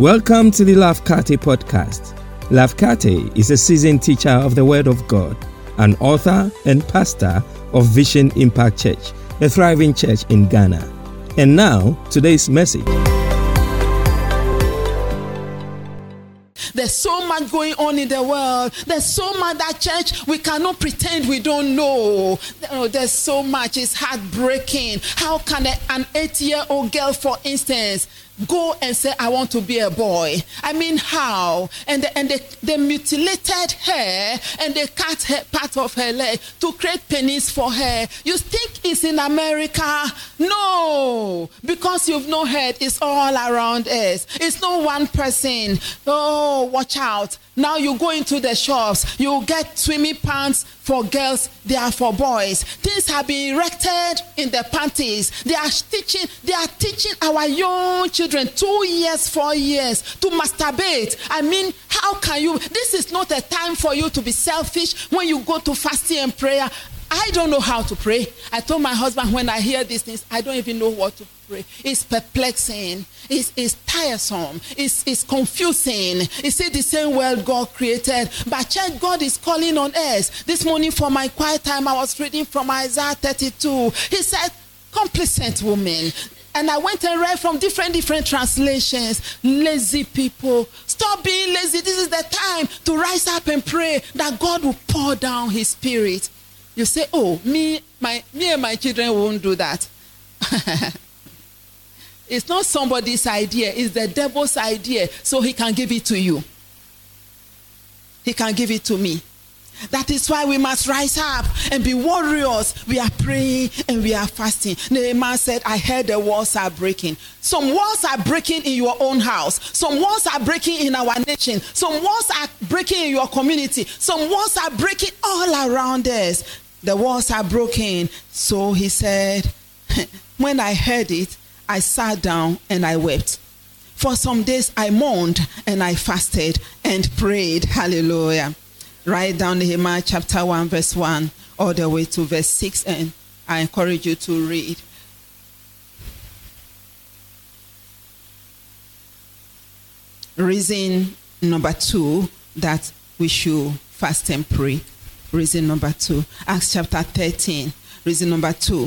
Welcome to the Lafkate podcast. Lafkate is a seasoned teacher of the Word of God, an author and pastor of Vision Impact Church, a thriving church in Ghana. And now, today's message. There's so much going on in the world. There's so much that church we cannot pretend we don't know. There's so much. It's heartbreaking. How can an eight year old girl, for instance, go and say, I want to be a boy. I mean, how? And, they, and they, they mutilated her and they cut her part of her leg to create pennies for her. You think it's in America? No, because you've not heard, it's all around us. It's not one person. Oh, watch out. Now you go into the shops, you get swimming pants for girls, they are for boys. Things have been erected in the panties. They are teaching, they are teaching our young children, two years, four years, to masturbate. I mean, how can you? This is not a time for you to be selfish when you go to fasting and prayer. I don't know how to pray. I told my husband when I hear these things, I don't even know what to pray. It's perplexing. It's, it's tiresome. It's, it's confusing. It's the same world God created. But church, God is calling on us. This morning for my quiet time, I was reading from Isaiah 32. He said, complacent woman. And I went and read from different, different translations. Lazy people. Stop being lazy. This is the time to rise up and pray that God will pour down his spirit you say, oh, me, my, me and my children won't do that. it's not somebody's idea, it's the devil's idea, so he can give it to you. He can give it to me. That is why we must rise up and be warriors. We are praying and we are fasting. Nehemiah said, I heard the walls are breaking. Some walls are breaking in your own house. Some walls are breaking in our nation. Some walls are breaking in your community. Some walls are breaking all around us the walls are broken. So he said, When I heard it, I sat down and I wept. For some days I mourned and I fasted and prayed. Hallelujah. Write down Nehemiah chapter 1, verse 1, all the way to verse 6, and I encourage you to read. Reason number two that we should fast and pray Reason number two. Acts chapter 13. Reason number two.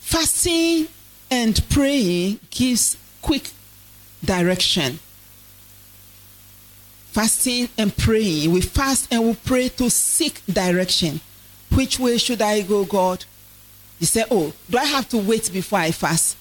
Fasting and praying gives quick direction. Fasting and praying. We fast and we pray to seek direction. Which way should I go, God? You say, Oh, do I have to wait before I fast?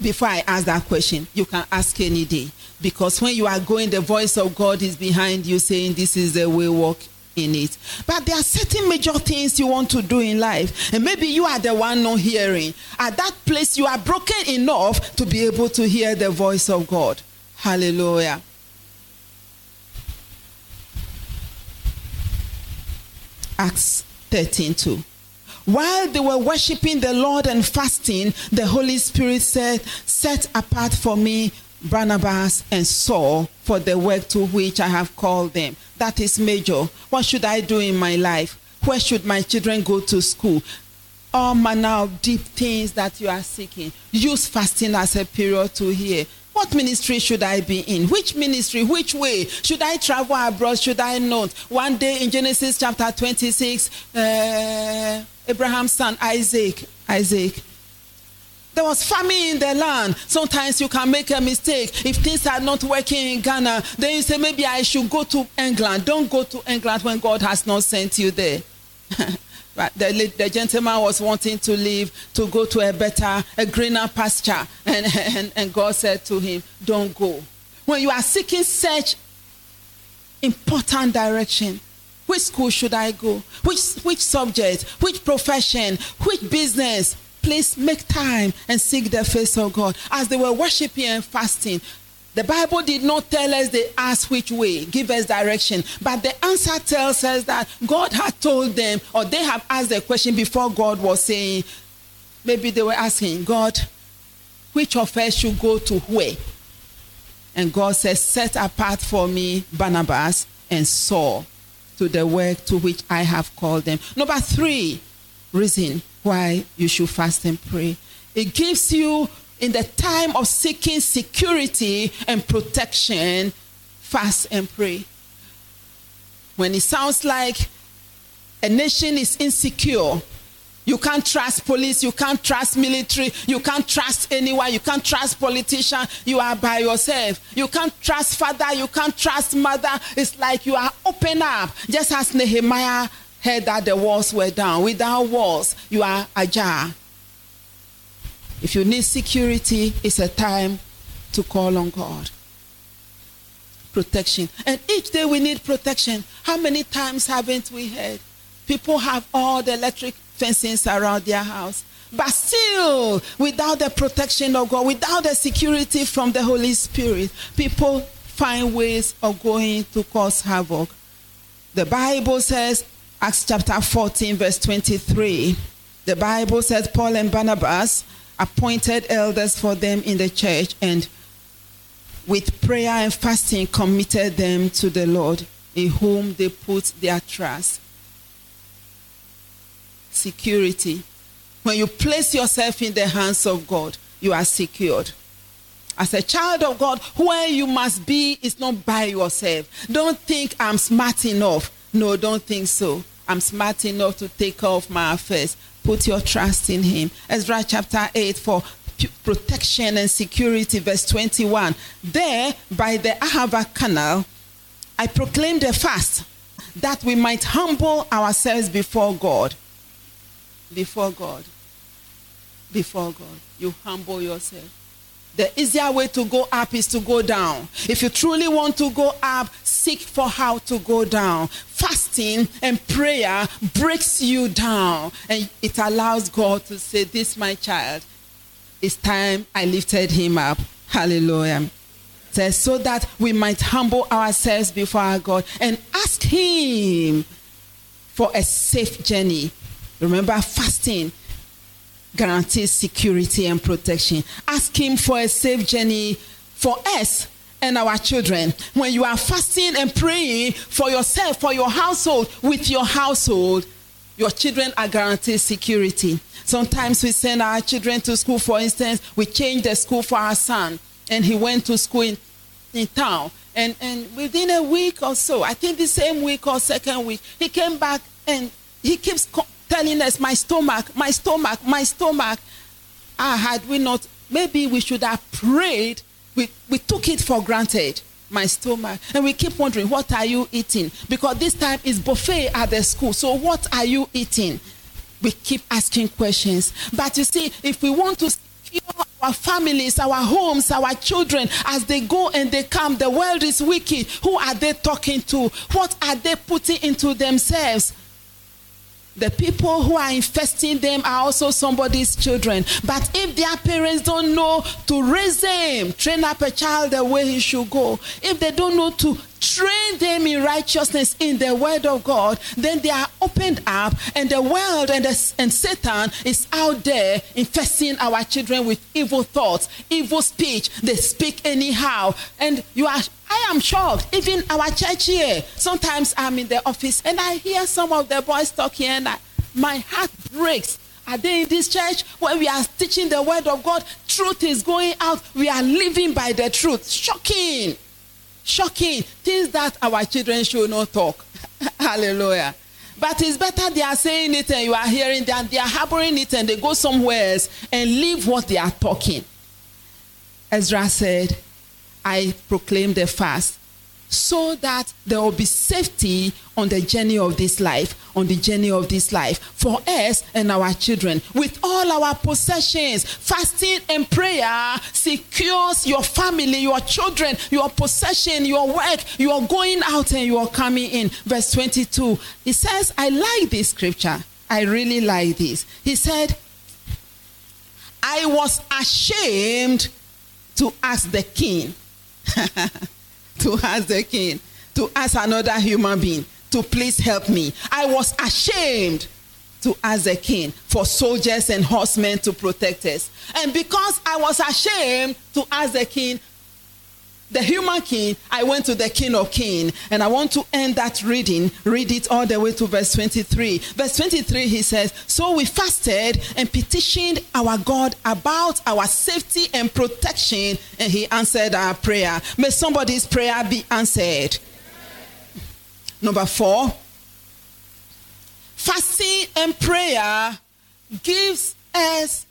Before I ask that question, you can ask any day. Because when you are going, the voice of God is behind you saying, This is the way, walk in it. But there are certain major things you want to do in life. And maybe you are the one not hearing. At that place, you are broken enough to be able to hear the voice of God. Hallelujah. Acts 13 2. While they were worshiping the Lord and fasting, the Holy Spirit said, Set apart for me Barnabas and Saul for the work to which I have called them. That is major. What should I do in my life? Where should my children go to school? All manner of deep things that you are seeking. Use fasting as a period to hear. What ministry should I be in? Which ministry? Which way? Should I travel abroad? Should I not? One day in Genesis chapter 26, uh, Abraham's son Isaac, Isaac there was famine in the land. Sometimes you can make a mistake. If things are not working in Ghana, then you say, maybe I should go to England. Don't go to England when God has not sent you there. But the, the, gentleman was wanting to leave to go to a better, a greener pasture. And, and, and God said to him, Don't go. When you are seeking such important direction, which school should I go? Which, which subject? Which profession? Which business? Please make time and seek the face of God. As they were worshiping and fasting, the Bible did not tell us they asked which way, give us direction. But the answer tells us that God had told them, or they have asked the question before God was saying, maybe they were asking, God, which of us should go to where? And God says, Set apart for me Barnabas and Saul to the work to which I have called them. Number three reason why you should fast and pray. It gives you in the time of seeking security and protection, fast and pray. When it sounds like a nation is insecure, you can't trust police, you can't trust military, you can't trust anyone, you can't trust politician, you are by yourself. You can't trust father, you can't trust mother. It's like you are open up, just as Nehemiah heard that the walls were down. Without walls, you are ajar. If you need security, it's a time to call on God. Protection. And each day we need protection. How many times haven't we heard? People have all the electric fencings around their house. But still, without the protection of God, without the security from the Holy Spirit, people find ways of going to cause havoc. The Bible says, Acts chapter 14, verse 23, the Bible says, Paul and Barnabas appointed elders for them in the church and with prayer and fasting committed them to the Lord in whom they put their trust. Security. When you place yourself in the hands of God, you are secured. As a child of God, where you must be is not by yourself. Don't think I'm smart enough. No, don't think so. I'm smart enough to take off my affairs. Put your trust in Him. Ezra chapter 8 for protection and security, verse 21. There, by the Ahava canal, I proclaimed a fast that we might humble ourselves before God. Before God. Before God. You humble yourself. The easier way to go up is to go down. If you truly want to go up, seek for how to go down. Fasting and prayer breaks you down and it allows God to say, This, my child, it's time I lifted him up. Hallelujah. So that we might humble ourselves before our God and ask Him for a safe journey. Remember, fasting guarantees security and protection. Ask Him for a safe journey for us and our children. When you are fasting and praying for yourself, for your household, with your household, your children are guaranteed security. Sometimes we send our children to school, for instance, we change the school for our son, and he went to school in, in town. And, and within a week or so, I think the same week or second week, he came back and he keeps My stomach, my stomach, my stomach. Ah, had we not, maybe we should have prayed. We, we took it for granted, my stomach. And we keep wondering, What are you eating? Because this time is buffet at the school. So, what are you eating? We keep asking questions. But you see, if we want to secure our families, our homes, our children, as they go and they come, the world is wicked. Who are they talking to? What are they putting into themselves? The people who are infesting them are also somebody's children. But if their parents don't know to raise them, train up a child the way he should go, if they don't know to train them in righteousness in the word of God, then they are opened up, and the world and, the, and Satan is out there infesting our children with evil thoughts, evil speech. They speak anyhow, and you are. I am shocked. Even our church here, sometimes I'm in the office and I hear some of the boys talking, and I, my heart breaks. Are they in this church where we are teaching the word of God? Truth is going out. We are living by the truth. Shocking shocking things that our children should not talk. Hallelujah. But it's better they are saying it and you are hearing that they are harboring it and they go somewhere else and leave what they are talking. Ezra said, I proclaim the fast so that there will be safety on the journey of this life, on the journey of this life for us and our children. With all our possessions, fasting and prayer secures your family, your children, your possession, your work. You are going out and you are coming in. Verse 22, he says, I like this scripture. I really like this. He said, I was ashamed to ask the king. to ask the king, to ask another human being to please help me. I was ashamed to ask the king for soldiers and horsemen to protect us. And because I was ashamed to ask the king, the human king, I went to the king of king. And I want to end that reading. Read it all the way to verse 23. Verse 23, he says, So we fasted and petitioned our God about our safety and protection, and he answered our prayer. May somebody's prayer be answered. Number four, fasting and prayer gives us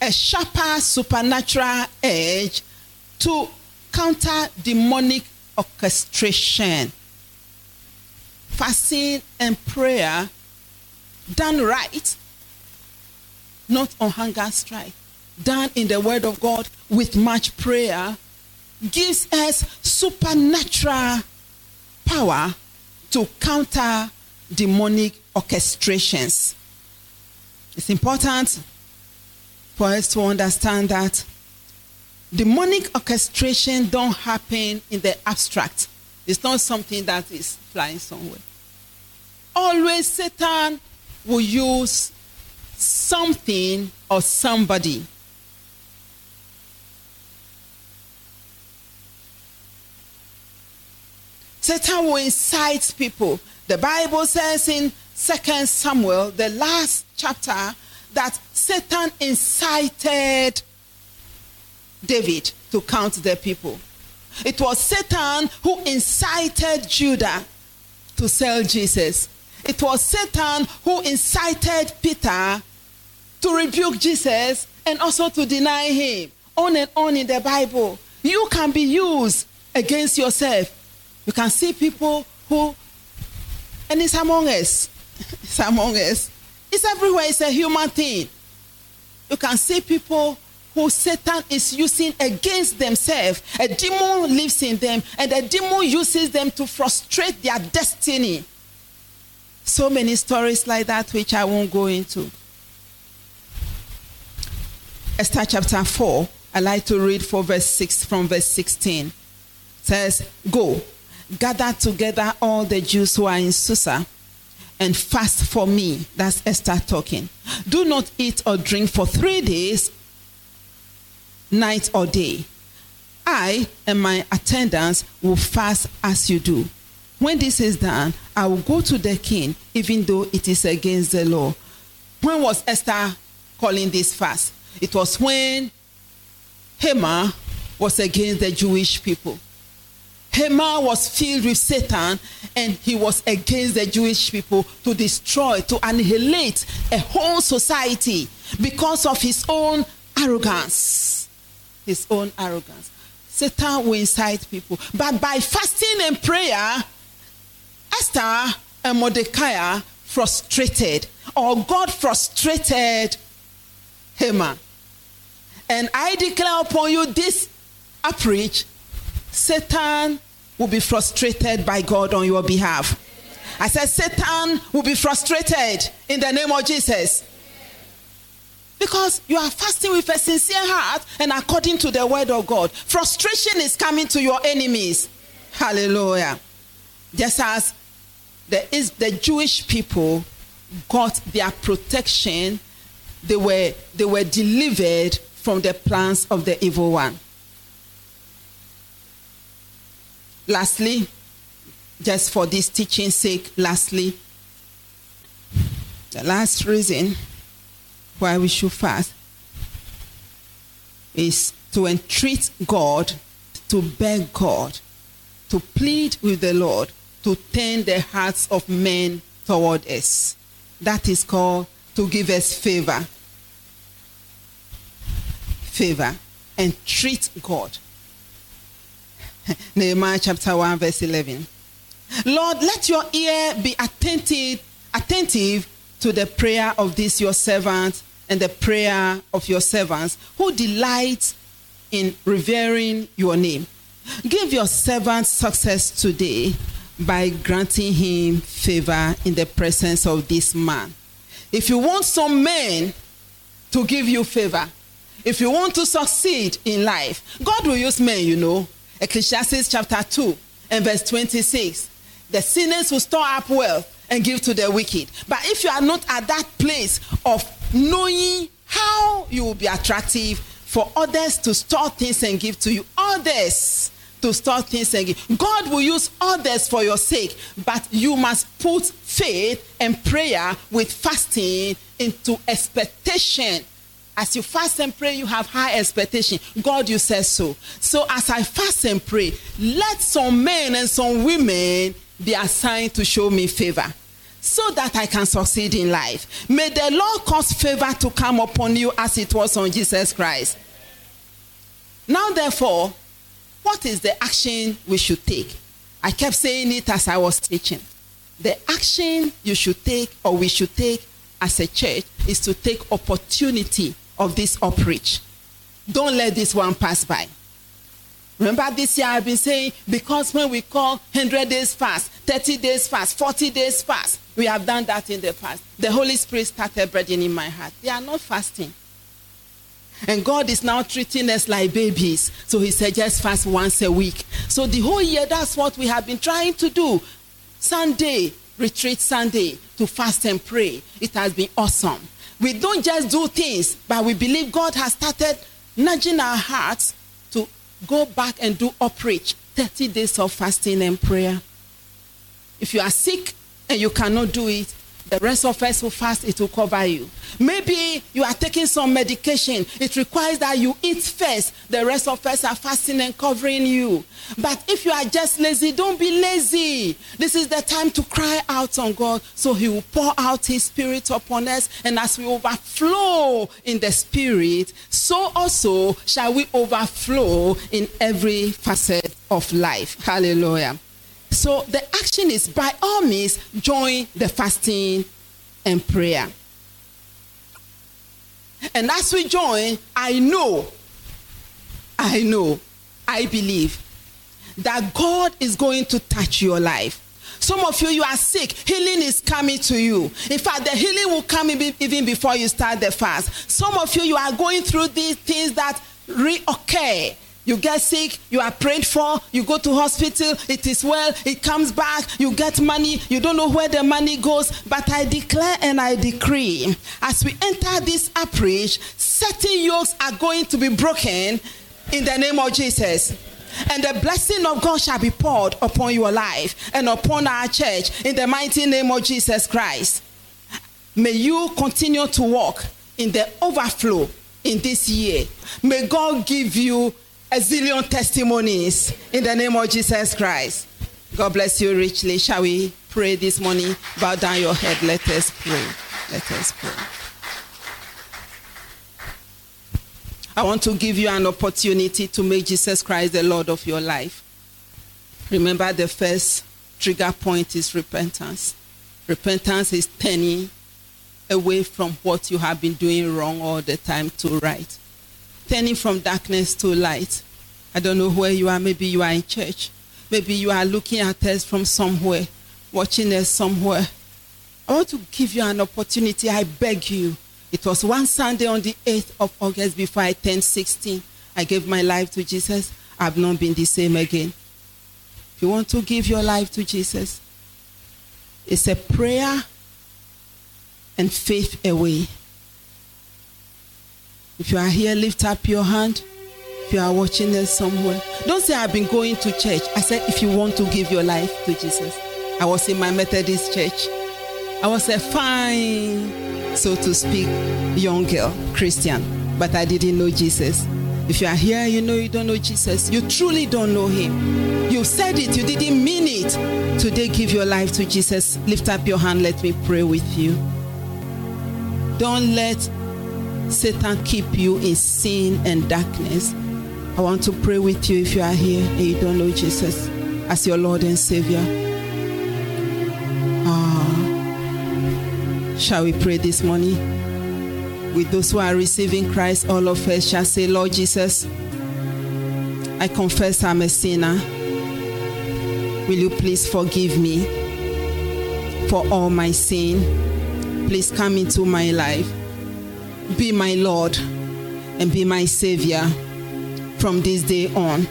a sharper supernatural edge to counter demonic orchestration. Fasting and prayer done right, not on hunger strike, done in the Word of God with much prayer, gives us supernatural power to counter demonic orchestrations. It's important for us to understand that demonic orchestration don't happen in the abstract. It's not something that is flying somewhere. Always Satan will use something or somebody. Satan will incite people. The Bible says in 2 Samuel, the last chapter, that Satan incited David to count their people. It was Satan who incited Judas to sell Jesus. It was Satan who incited Peter to rebuke Jesus and also to deny him. On and on in the Bible. You can be used against yourself. You can see people who, and it's among us. It's among us. It's everywhere. It's a human thing. You can see people who Satan is using against themselves. A demon lives in them, and the demon uses them to frustrate their destiny. So many stories like that, which I won't go into. Esther chapter 4, I like to read for verse 6 from verse 16. It says, Go, gather together all the Jews who are in Susa and fast for me. That's Esther talking. Do not eat or drink for three days night or day. I and my attendants will fast as you do. When this is done, I will go to the king, even though it is against the law. When was Esther calling this fast? It was when Haman was against the Jewish people. Haman was filled with Satan and he was against the Jewish people to destroy, to annihilate a whole society because of his own arrogance his own arrogance. Satan will incite people. But by fasting and prayer, Esther and Mordecai frustrated, or God frustrated Haman. And I declare upon you this outreach Satan will be frustrated by God on your behalf. I said, Satan will be frustrated in the name of Jesus. Because you are fasting with a sincere heart and according to the word of God. Frustration is coming to your enemies. Hallelujah. Just as the, is, the Jewish people got their protection, they were, they were delivered from the plans of the evil one. Lastly, just for this teaching's sake, lastly, the last reason why we should fast is to entreat God, to beg God, to plead with the Lord, to turn the hearts of men toward us. That is called to give us favor. Favor. Entreat God. Nehemiah chapter 1, verse 11. Lord, let your ear be attentive, attentive to the prayer of this your servant and the prayer of your servants who delight in revering your name. Give your servant success today by granting him favor in the presence of this man. If you want some men to give you favor, if you want to succeed in life, God will use men, you know. Ecclesiastes chapter 2 and verse 26. The sinners will store up wealth and give to the wicked. But if you are not at that place of knowing how you will be attractive for others to store things and give to you, others to to start things again. God will use others for your sake, but you must put faith and prayer with fasting into expectation. As you fast and pray, you have high expectation. God, you said so. So as I fast and pray, let some men and some women be assigned to show me favor so that I can succeed in life. May the Lord cause favor to come upon you as it was on Jesus Christ. Now, therefore, what is the action we should take? I kept saying it as I was teaching. The action you should take or we should take as a church is to take opportunity of this outreach. Don't let this one pass by. Remember this year I've been saying because when we call 100 days fast, 30 days fast, 40 days fast, we have done that in the past. The Holy Spirit started breathing in my heart. They are not fasting. And God is now treating us like babies. So he just fast once a week. So the whole year, that's what we have been trying to do. Sunday, retreat Sunday, to fast and pray. It has been awesome. We don't just do things, but we believe God has started nudging our hearts to go back and do outreach 30 days of fasting and prayer. If you are sick and you cannot do it, the rest of us will fast, it will cover you. Maybe you are taking some medication. It requires that you eat first. The rest of us are fasting and covering you. But if you are just lazy, don't be lazy. This is the time to cry out on God so He will pour out His Spirit upon us. And as we overflow in the Spirit, so also shall we overflow in every facet of life. Hallelujah. So the action is by all means join the fasting and prayer. And as we join, I know, I know, I believe that God is going to touch your life. Some of you, you are sick. Healing is coming to you. In fact, the healing will come even before you start the fast. Some of you, you are going through these things that reoccur you get sick, you are prayed for, you go to hospital, it is well, it comes back, you get money, you don't know where the money goes. But I declare and I decree, as we enter this approach, certain yokes are going to be broken in the name of Jesus. And the blessing of God shall be poured upon your life and upon our church in the mighty name of Jesus Christ. May you continue to walk in the overflow in this year. May God give you a zillion testimonies in the name of Jesus Christ. God bless you richly. Shall we pray this morning? Bow down your head. Let us pray. Let us pray. I want to give you an opportunity to make Jesus Christ the Lord of your life. Remember, the first trigger point is repentance. Repentance is turning away from what you have been doing wrong all the time to right turning from darkness to light. I don't know where you are. Maybe you are in church. Maybe you are looking at us from somewhere, watching us somewhere. I want to give you an opportunity. I beg you. It was one Sunday on the 8th of August before I turned 16. I gave my life to Jesus. I've not been the same again. If you want to give your life to Jesus, it's a prayer and faith away. If you are here, lift up your hand. If you are watching us somewhere, don't say, I've been going to church. I said, if you want to give your life to Jesus. I was in my Methodist church. I was a fine, so to speak, young girl, Christian, but I didn't know Jesus. If you are here, you know you don't know Jesus. You truly don't know him. You said it, you didn't mean it. Today, give your life to Jesus. Lift up your hand. Let me pray with you. Don't let Satan keep you in sin and darkness. I want to pray with you if you are here and you don't know Jesus as your Lord and Savior. Ah, shall we pray this morning? With those who are receiving Christ, all of us shall say, Lord Jesus, I confess I'm a sinner. Will you please forgive me for all my sin? Please come into my life be my Lord and be my Savior from this day on.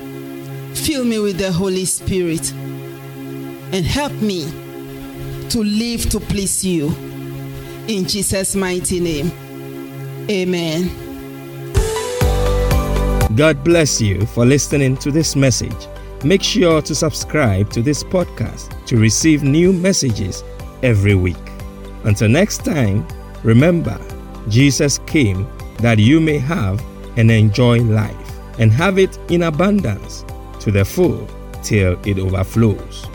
Fill me with the Holy Spirit and help me to live to please you. In Jesus' mighty name, amen. God bless you for listening to this message. Make sure to subscribe to this podcast to receive new messages every week. Until next time, remember, Jesus came that you may have and enjoy life and have it in abundance to the full till it overflows.